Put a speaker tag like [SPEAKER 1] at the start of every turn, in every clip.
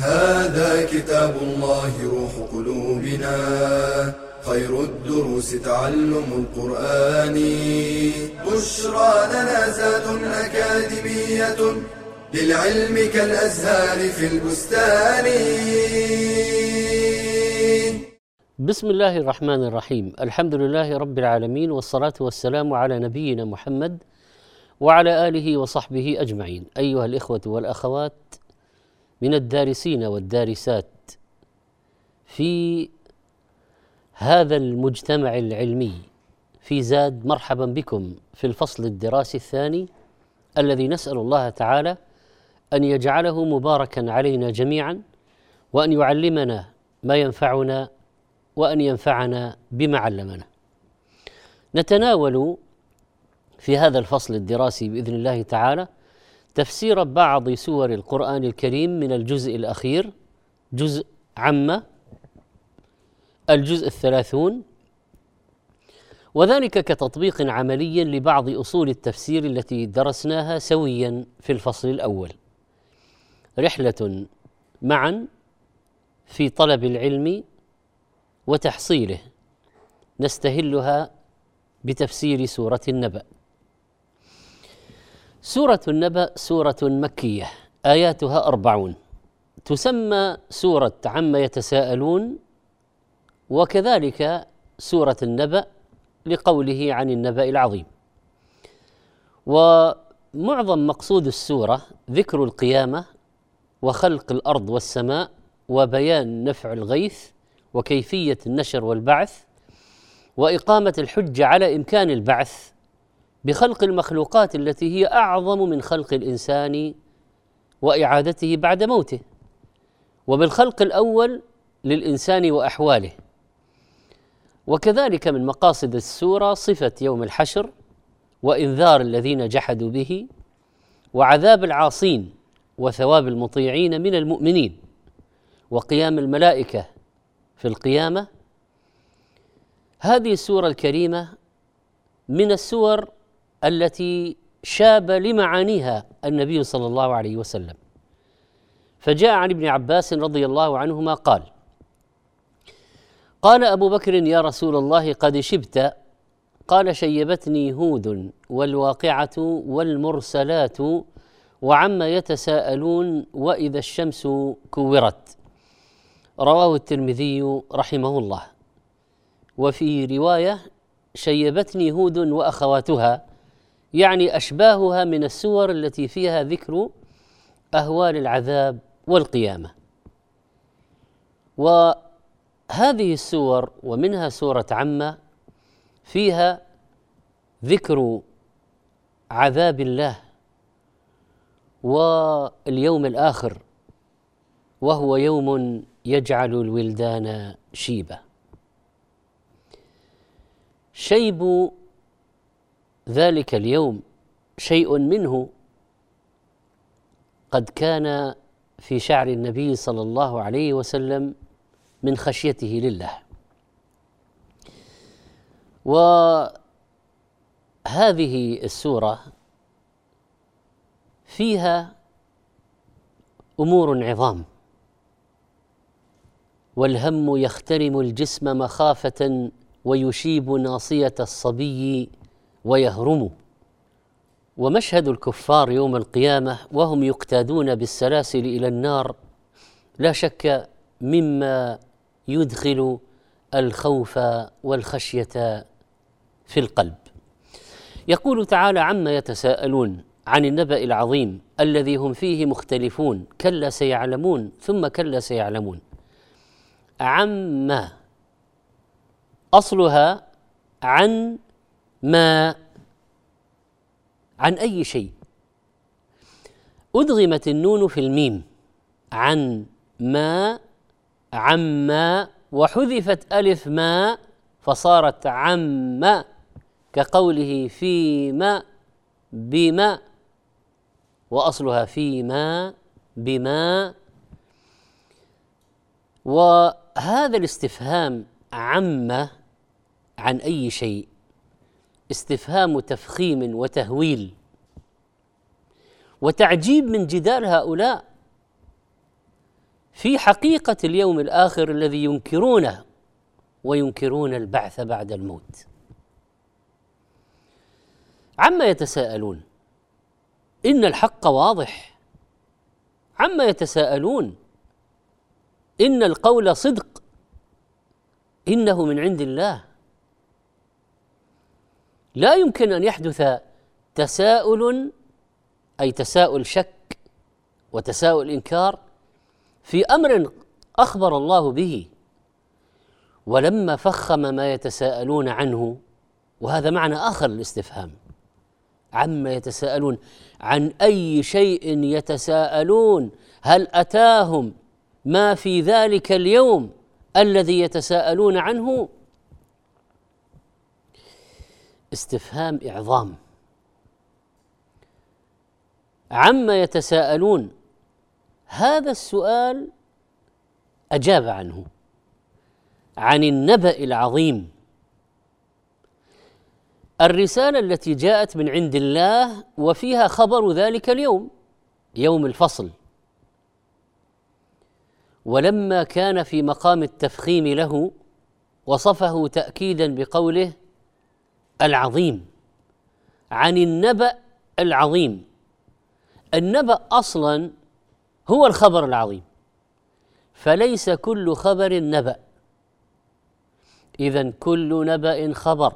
[SPEAKER 1] هذا كتاب الله روح قلوبنا. خير الدروس تعلم القرآن. بشرى لنا زاد أكاديمية للعلم كالأزهار في البستان.
[SPEAKER 2] بسم الله الرحمن الرحيم. الحمد لله رب العالمين والصلاة والسلام على نبينا محمد وعلى آله وصحبه أجمعين. أيها الإخوة والأخوات من الدارسين والدارسات في هذا المجتمع العلمي. في زاد مرحبا بكم في الفصل الدراسي الثاني الذي نسأل الله تعالى أن يجعله مباركا علينا جميعا وأن يعلمنا ما ينفعنا وأن ينفعنا بما علمنا. نتناول في هذا الفصل الدراسي بإذن الله تعالى تفسير بعض سور القرآن الكريم من الجزء الأخير جزء عامة الجزء الثلاثون. وذلك كتطبيق عملي لبعض أصول التفسير التي درسناها سويا في الفصل الأول. رحلة معا في طلب العلم وتحصيله نستهلها بتفسير سورة النبأ. سورة النبأ سورة مكية آياتها أربعون. تسمى سورة عما يتساءلون وكذلك سورة النبأ لقوله عن النبأ العظيم. ومعظم مقصود السورة ذكر القيامة وخلق الأرض والسماء وبيان نفع الغيث وكيفية النشر والبعث وإقامة الحجة على إمكان البعث بخلق المخلوقات التي هي أعظم من خلق الإنسان وإعادته بعد موته. وبالخلق الأول للإنسان وأحواله. وكذلك من مقاصد السورة صفة يوم الحشر وإنذار الذين جحدوا به وعذاب العاصين وثواب المطيعين من المؤمنين وقيام الملائكة في القيامة. هذه السورة الكريمة من السور التي شاب لمعانيها النبي صلى الله عليه وسلم. فجاء عن ابن عباس رضي الله عنهما قال قال أبو بكر يا رسول الله قد شبت. قال شيبتني هود والواقعة والمرسلات وعما يتساءلون وإذا الشمس كورت. رواه الترمذي رحمه الله. وفي رواية شيبتني هود وأخواتها يعني أشباهها من السور التي فيها ذكر أهوال العذاب والقيامة. وهذه السور ومنها سورة عمة فيها ذكر عذاب الله واليوم الآخر وهو يوم يجعل الولدان شيبة. شيب ذلك اليوم شيء منه قد كان في شعر النبي صلى الله عليه وسلم من خشيته لله. وهذه السورة فيها أمور عظام والهم يخترم الجسم مخافة ويشيب ناصية الصبي ويهرموا ومشهد الكفار يوم القيامة وهم يقتادون بالسلاسل إلى النار لا شك مما يدخل الخوف والخشية في القلب. يقول تعالى عما يتساءلون عن النبأ العظيم الذي هم فيه مختلفون كلا سيعلمون ثم كلا سيعلمون. عما أصلها عن ما عن أي شيء. أدغمت النون في الميم عن ما عما وحذفت ألف ما فصارت عما كقوله فيما بما وأصلها فيما بما. وهذا الاستفهام عما عن أي شيء استفهام تفخيم وتهويل وتعجيب من جدال هؤلاء في حقيقة اليوم الآخر الذي ينكرونه وينكرون البعث بعد الموت. عما يتساءلون؟ إن الحق واضح. عما يتساءلون؟ إن القول صدق. إنه من عند الله. لا يمكن أن يحدث تساؤل أي تساؤل شك وتساؤل إنكار في أمر أخبر الله به. ولما فخم ما يتساءلون عنه وهذا معنى آخر للاستفهام عما يتساءلون عن أي شيء يتساءلون هل أتاهم ما في ذلك اليوم الذي يتساءلون عنه؟ استفهام إعظام. عما يتساءلون هذا السؤال أجاب عنه. عن النبأ العظيم. الرسالة التي جاءت من عند الله وفيها خبر ذلك اليوم يوم الفصل. ولما كان في مقام التفخيم له وصفه تاكيدا بقوله العظيم عن النبأ العظيم. النبأ أصلا هو الخبر العظيم فليس كل خبر نبأ. إذا كل نبأ خبر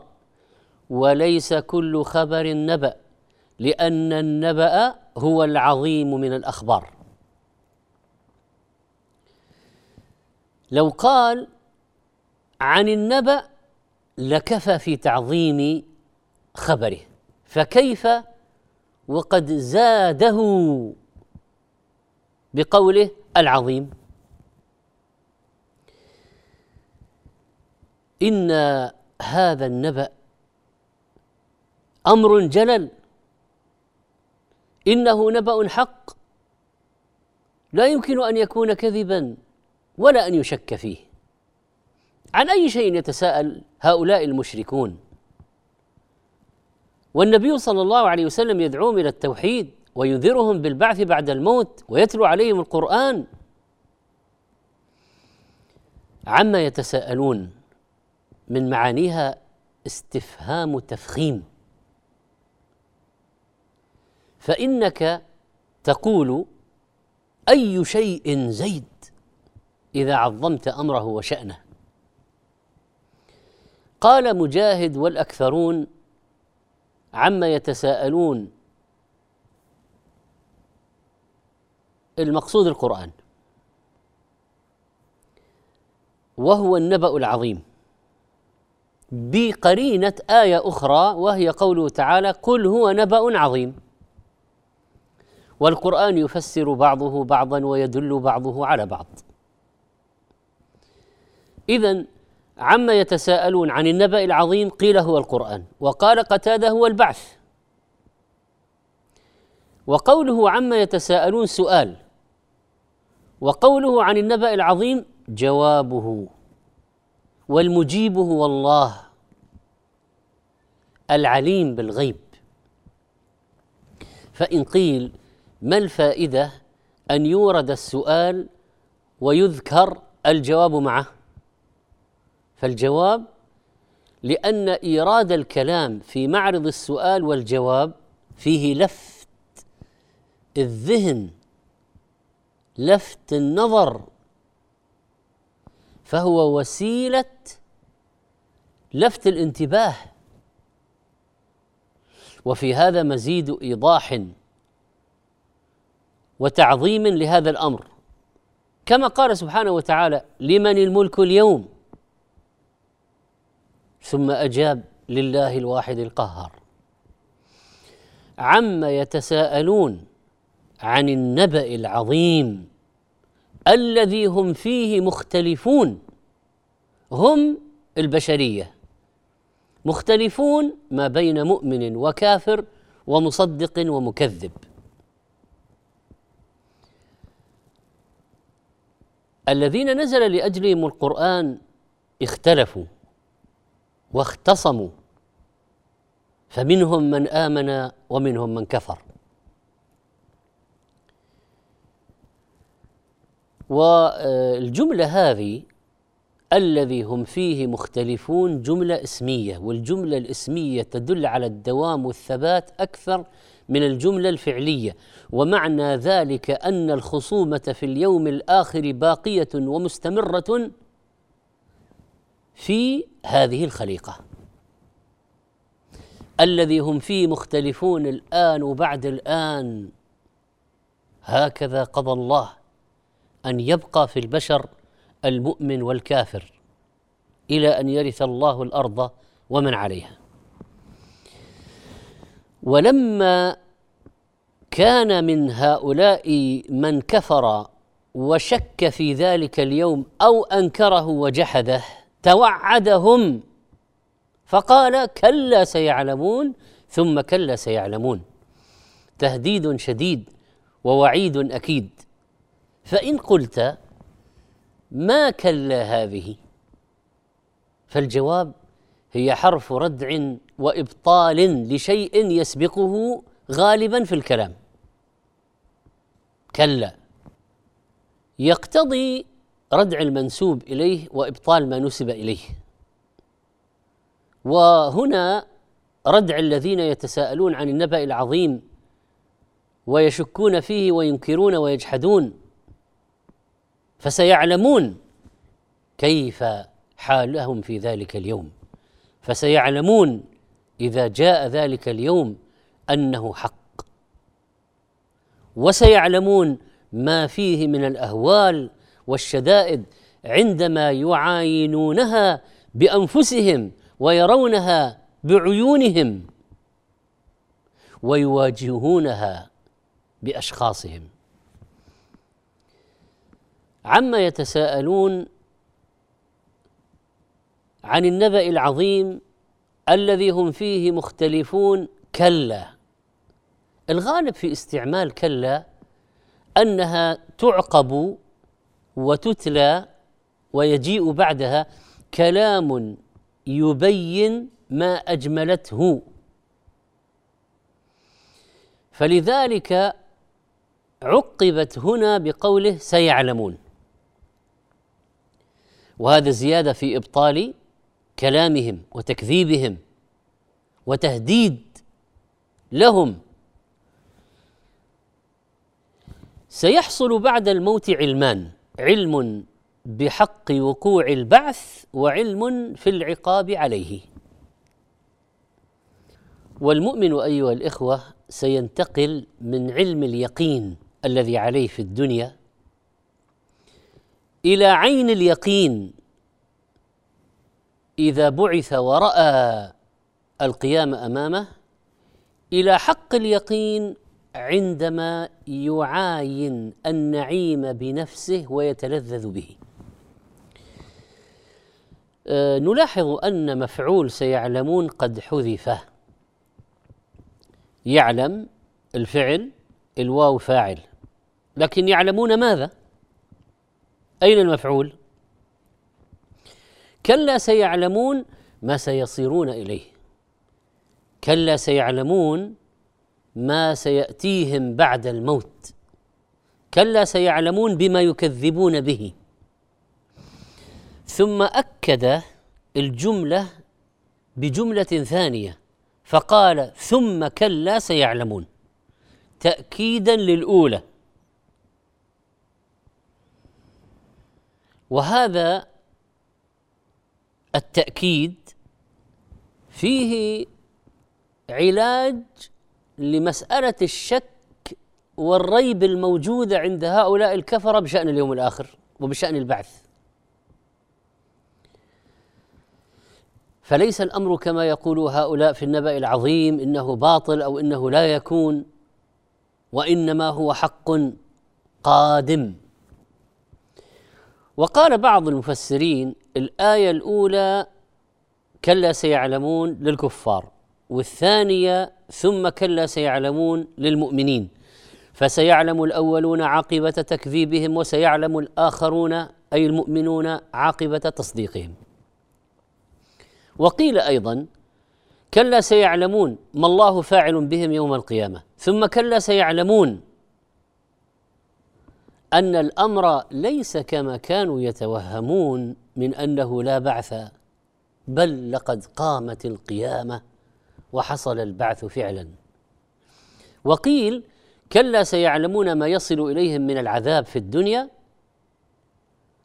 [SPEAKER 2] وليس كل خبر نبأ لأن النبأ هو العظيم من الأخبار. لو قال عن النبأ لكفى في تعظيم خبره. فكيف وقد زاده بقوله العظيم؟ إن هذا النبأ أمر جلل. إنه نبأ حق. لا يمكن أن يكون كذبا ولا أن يشك فيه. عن أي شيء يتساءل هؤلاء المشركون؟ والنبي صلى الله عليه وسلم يدعوهم إلى التوحيد وينذرهم بالبعث بعد الموت ويتلو عليهم القرآن. عما يتساءلون من معانيها استفهام تفخيم. فإنك تقول أي شيء زيد إذا عظمت أمره وشأنه. قال مجاهد والأكثرون عما يتساءلون. المقصود القرآن. وهو النبأ العظيم. بقرينة آية أخرى وهي قوله تعالى قل هو نبأ عظيم والقرآن يفسر بعضه بعضا ويدل بعضه على بعض. إذا عما يتساءلون عن النبأ العظيم قيل هو القرآن وقال قتادة هو البعث. وقوله عما يتساءلون سؤال وقوله عن النبأ العظيم جوابه والمجيب هو الله العليم بالغيب. فإن قيل ما الفائدة أن يورد السؤال ويذكر الجواب معه؟ فالجواب لأن إيراد الكلام في معرض السؤال والجواب فيه لفت الذهن لفت النظر فهو وسيلة لفت الانتباه. وفي هذا مزيد إيضاح وتعظيم لهذا الأمر. كما قال سبحانه وتعالى لمن الملك اليوم؟ ثم أجاب لله الواحد القهار. عما يتساءلون عن النبأ العظيم الذي هم فيه مختلفون. هم البشرية. مختلفون ما بين مؤمن وكافر ومصدق ومكذب. الذين نزل لأجلهم القرآن اختلفوا. واختصموا. فمنهم من آمن ومنهم من كفر. والجملة هذه الذي هم فيه مختلفون جملة اسمية والجملة الاسمية تدل على الدوام والثبات أكثر من الجملة الفعلية. ومعنى ذلك أن الخصومة في اليوم الآخر باقية ومستمرة في هذه الخليقة. الذي هم فيه مختلفون الآن وبعد الآن. هكذا قضى الله أن يبقى في البشر المؤمن والكافر إلى أن يرث الله الأرض ومن عليها. ولما كان من هؤلاء من كفر وشك في ذلك اليوم أو أنكره وجحده توعدهم. فقال كلا سيعلمون ثم كلا سيعلمون. تهديد شديد ووعيد أكيد. فإن قلت ما كلا هذه؟ فالجواب هي حرف ردع وإبطال لشيء يسبقه غالبا في الكلام. كلا. يقتضي ردع المنسوب إليه وإبطال ما نسب إليه. وهنا ردع الذين يتساءلون عن النبأ العظيم ويشكون فيه وينكرون ويجحدون فسيعلمون كيف حالهم في ذلك اليوم. فسيعلمون إذا جاء ذلك اليوم أنه حق. وسيعلمون ما فيه من الأهوال والشدائد عندما يعاينونها بأنفسهم ويرونها بعيونهم ويواجهونها بأشخاصهم. عما يتساءلون عن النبأ العظيم الذي هم فيه مختلفون كلا. الغالب في استعمال كلا أنها تعقب وتتلى ويجيء بعدها كلام يبين ما أجملته. فلذلك عقبت هنا بقوله سيعلمون. وهذا زيادة في إبطال كلامهم وتكذيبهم وتهديد لهم. سيحصل بعد الموت علمان. علم بحق وقوع البعث وعلم في العقاب عليه. والمؤمن أيها الإخوة سينتقل من علم اليقين الذي عليه في الدنيا إلى عين اليقين إذا بعث ورأى القيام أمامه إلى حق اليقين عندما يعاين النعيم بنفسه ويتلذذ به. أه نلاحظ أن مفعول سيعلمون قد حذف. يعلم الفعل الواو فاعل. لكن يعلمون ماذا؟ أين المفعول؟ كلا سيعلمون ما سيصيرون إليه. كلا سيعلمون ما سيأتيهم بعد الموت. كلا سيعلمون بما يكذبون به. ثم أكد الجملة بجملة ثانية فقال ثم كلا سيعلمون. تأكيدا للأولى. وهذا التأكيد فيه علاج لمسألة الشك والريب الموجودة عند هؤلاء الكفرة بشأن اليوم الآخر وبشأن البعث. فليس الأمر كما يقول هؤلاء في النبأ العظيم إنه باطل أو إنه لا يكون وإنما هو حق قادم. وقال بعض المفسرين الآية الأولى كلا سيعلمون للكفار. والثانية ثم كلا سيعلمون للمؤمنين فسيعلم الأولون عاقبة تكذيبهم وسيعلم الآخرون أي المؤمنون عاقبة تصديقهم. وقيل أيضا كلا سيعلمون ما الله فاعل بهم يوم القيامة ثم كلا سيعلمون أن الأمر ليس كما كانوا يتوهمون من أنه لا بعث بل لقد قامت القيامة. وحصل البعث فعلا. وقيل كلا سيعلمون ما يصل إليهم من العذاب في الدنيا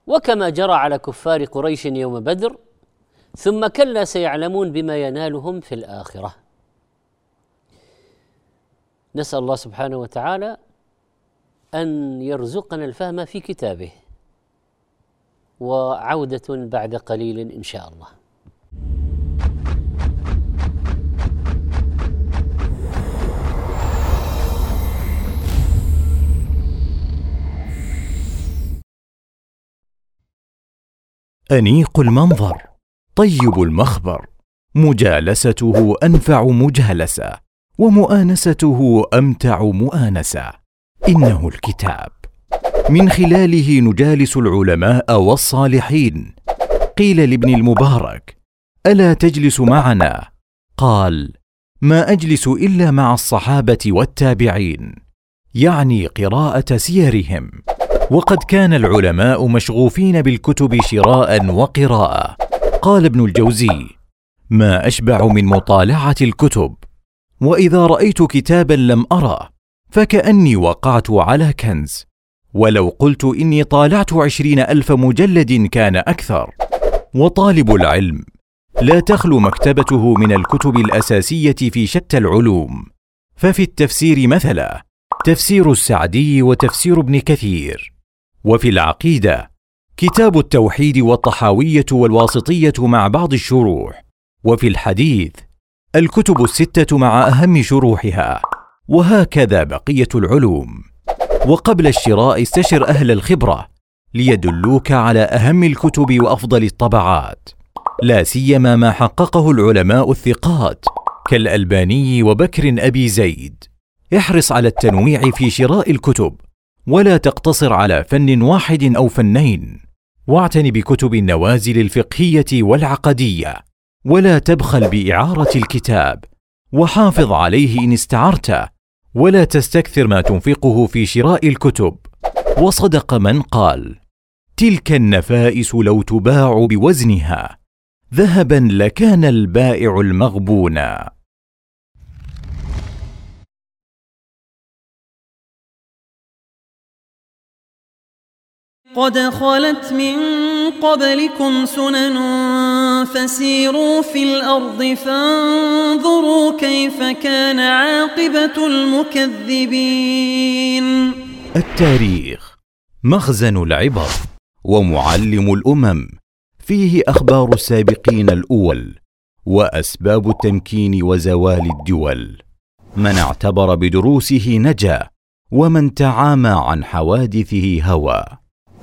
[SPEAKER 2] وكما جرى على كفار قريش يوم بدر ثم كلا سيعلمون بما ينالهم في الآخرة. نسأل الله سبحانه وتعالى أن يرزقنا الفهم في كتابه وعودة بعد قليل إن شاء الله.
[SPEAKER 3] أنيق المنظر طيب المخبر مجالسته أنفع مجالسة ومؤانسته أمتع مؤانسة. إنه الكتاب. من خلاله نجالس العلماء والصالحين. قيل لابن المبارك ألا تجلس معنا؟ قال ما أجلس إلا مع الصحابة والتابعين يعني قراءة سيرهم. وقد كان العلماء مشغوفين بالكتب شراء وقراءه قال ابن الجوزي ما أشبع من مطالعة الكتب وإذا رأيت كتابا لم اره فكأني وقعت على كنز ولو قلت إني طالعت عشرين ألف مجلد كان أكثر. وطالب العلم لا تخلو مكتبته من الكتب الأساسية في شتى العلوم. ففي التفسير مثلا تفسير السعدي وتفسير ابن كثير. وفي العقيدة كتاب التوحيد والطحاوية والواسطية مع بعض الشروح وفي الحديث الكتب الستة مع أهم شروحها وهكذا بقية العلوم. وقبل الشراء استشر أهل الخبرة ليدلوك على أهم الكتب وأفضل الطبعات. لا سيما ما حققه العلماء الثقات كالألباني وبكر أبي زيد. احرص على التنويع في شراء الكتب. ولا تقتصر على فن واحد أو فنين. واعتن بكتب النوازل الفقهية والعقدية ولا تبخل بإعارة الكتاب وحافظ عليه إن استعرته ولا تستكثر ما تنفقه في شراء الكتب. وصدق من قال تلك النفائس لو تباع بوزنها ذهبا لكان البائع المغبونا
[SPEAKER 4] قد خلت من قبلكم سنن فسيروا في الأرض فانظروا كيف كان عاقبة المكذبين.
[SPEAKER 3] التاريخ مخزن العبر ومعلم الأمم فيه أخبار السابقين الأول وأسباب التمكين وزوال الدول. من اعتبر بدروسه نجا ومن تعامى عن حوادثه هوى.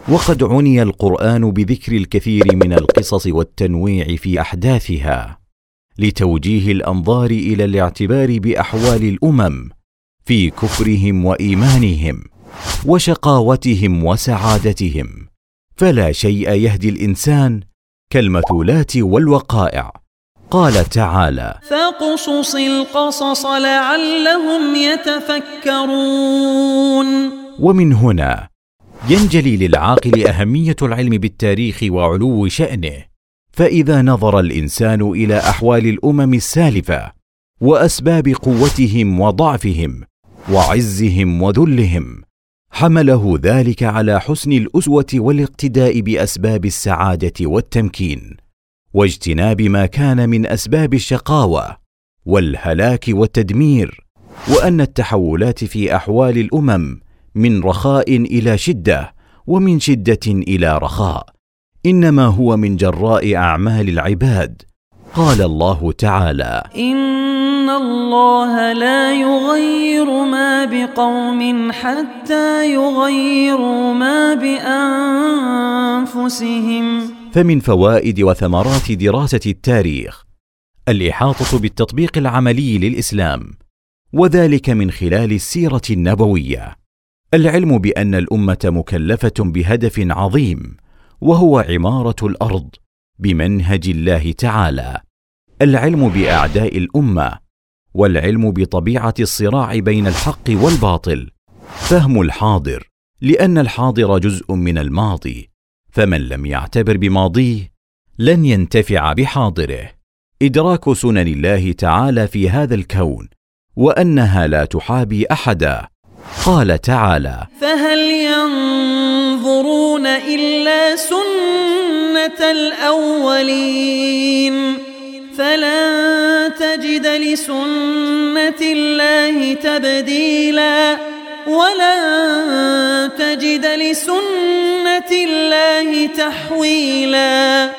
[SPEAKER 3] وقد عني القرآن بذكر الكثير من القصص والتنويع في أحداثها لتوجيه الأنظار إلى الاعتبار بأحوال الأمم في كفرهم وإيمانهم وشقاوتهم وسعادتهم. فلا شيء يهدي الإنسان كالمثولات والوقائع. قال تعالى
[SPEAKER 4] فاقصص القصص لعلهم يتفكرون.
[SPEAKER 3] ومن هنا ينجلي للعاقل أهمية العلم بالتاريخ وعلو شأنه فإذا نظر الإنسان إلى أحوال الأمم السالفة وأسباب قوتهم وضعفهم وعزهم وذلهم حمله ذلك على حسن الأسوة والاقتداء بأسباب السعادة والتمكين واجتناب ما كان من أسباب الشقاوة والهلاك والتدمير وأن التحولات في أحوال الأمم من رخاء إلى شدة ومن شدة إلى رخاء. إنما هو من جراء أعمال العباد. قال الله تعالى
[SPEAKER 4] إن إن الله لا يغير ما بقوم حتى يغيروا ما بأنفسهم.
[SPEAKER 3] فمن فوائد وثمرات دراسة التاريخ الإحاطة بالتطبيق العملي للإسلام وذلك من خلال السيرة النبوية. العلم بأن الأمة مكلفة بهدف عظيم وهو عمارة الأرض بمنهج الله تعالى. العلم بأعداء الأمة والعلم بطبيعة الصراع بين الحق والباطل. فهم الحاضر لأن الحاضر جزء من الماضي. فمن لم يعتبر بماضيه لن ينتفع بحاضره. إدراك سنن الله تعالى في هذا الكون وأنها لا تحابي أحدا. قال تعالى
[SPEAKER 4] فهل ينظرون إلا سنة الأولين؟ فلن تجد لسنة الله تبديلا. ولن تجد لسنة الله تحويلا.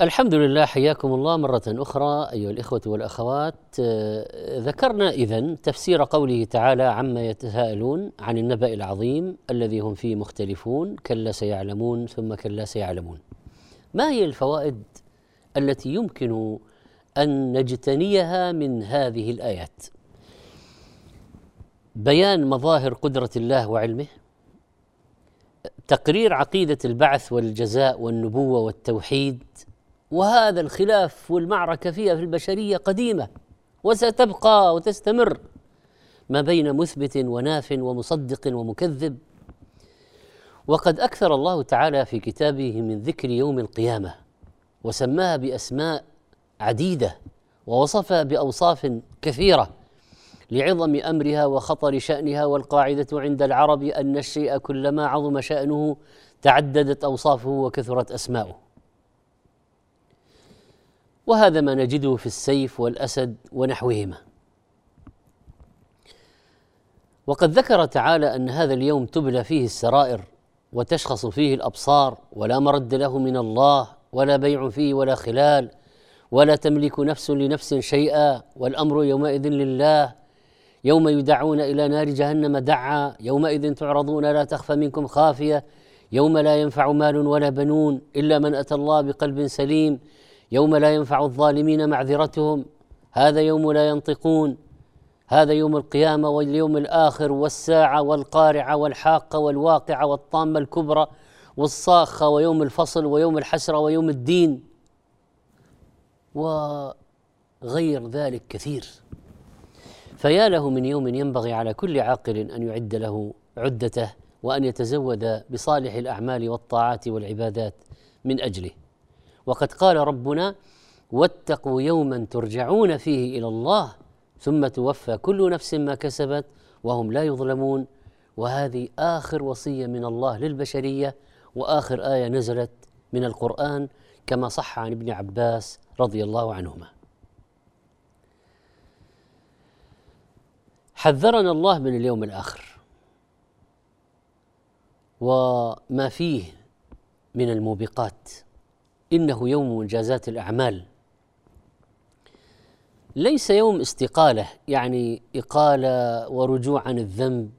[SPEAKER 2] الحمد لله حياكم الله مرة أخرى أيها الإخوة والأخوات. آه، ذكرنا إذن تفسير قوله تعالى عما يتساءلون عن النبأ العظيم الذي هم فيه مختلفون كلا سيعلمون ثم كلا سيعلمون. ما هي الفوائد التي يمكن أن نجتنيها من هذه الآيات؟ بيان مظاهر قدرة الله وعلمه تقرير عقيدة البعث والجزاء والنبوة والتوحيد وهذا الخلاف والمعركة فيها في البشرية قديمة وستبقى وتستمر ما بين مثبت وناف ومصدق ومكذب. وقد أكثر الله تعالى في كتابه من ذكر يوم القيامة وسماها بأسماء عديدة ووصفها بأوصاف كثيرة لعظم أمرها وخطر شأنها والقاعدة عند العرب أن الشيء كلما عظم شأنه تعددت أوصافه وكثرت أسماؤه. وهذا ما نجده في السيف والأسد ونحوهما. وقد ذكر تعالى أن هذا اليوم تبلى فيه السرائر وتشخص فيه الأبصار ولا مرد له من الله ولا بيع فيه ولا خلال ولا تملك نفس لنفس شيئا والأمر يومئذ لله. يوم يدعون إلى نار جهنم دعا. يومئذ تعرضون لا تخفى منكم خافية. يوم لا ينفع مال ولا بنون إلا من أتى الله بقلب سليم. يوم لا ينفع الظالمين معذرتهم هذا يوم لا ينطقون. هذا يوم القيامة واليوم الآخر والساعة والقارعة والحاقة والواقعة والطامة الكبرى والصاخة ويوم الفصل ويوم الحسرة ويوم الدين. وغير ذلك كثير. فيا له من يوم ينبغي على كل عاقل أن يعد له عدته وأن يتزود بصالح الأعمال والطاعات والعبادات من أجله. وقد قال ربنا واتقوا يوما ترجعون فيه إلى الله ثم توفى كل نفس ما كسبت وهم لا يظلمون. وهذه آخر وصية من الله للبشرية وآخر آية نزلت من القرآن كما صح عن ابن عباس رضي الله عنهما. حذرنا الله من اليوم الآخر وما فيه من الموبقات. إنه يوم مجازات الأعمال. ليس يوم استقالة يعني إقالة ورجوع عن الذنب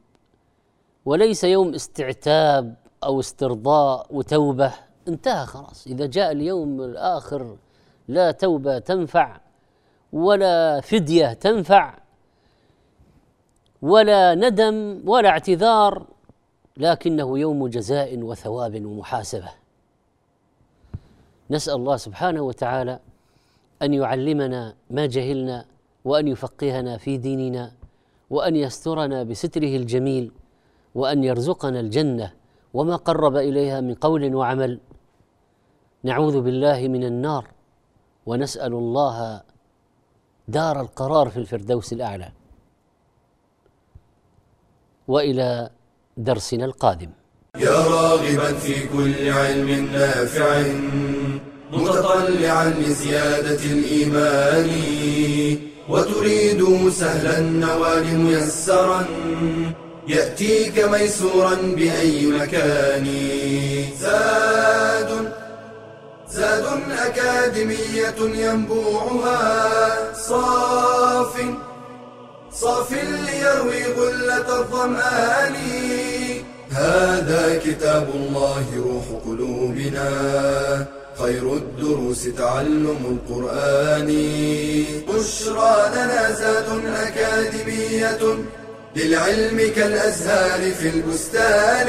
[SPEAKER 2] وليس يوم استعتاب أو استرضاء وتوبة. انتهى خلاص. إذا جاء اليوم الآخر لا توبة تنفع ولا فدية تنفع ولا ندم ولا اعتذار لكنه يوم جزاء وثواب ومحاسبة. نسأل الله سبحانه وتعالى أن يعلمنا ما جهلنا وأن يفقهنا في ديننا وأن يسترنا بستره الجميل وأن يرزقنا الجنة وما قرب إليها من قول وعمل. نعوذ بالله من النار ونسأل الله دار القرار في الفردوس الأعلى وإلى درسنا القادم.
[SPEAKER 1] يا راغبا في كل علم نافع. متطلعا لزيادة الإيمان وتريد سهلا النوال ميسرا يأتيك ميسورا بأي مكان. زاد زاد أكاديمية ينبوعها صاف صاف ليروي غلة الظمآن. هذا كتاب الله روح قلوبنا. خير الدروس تعلم القرآن. بشرى لنا زاد أكاديمية للعلم كالأزهار في البستان.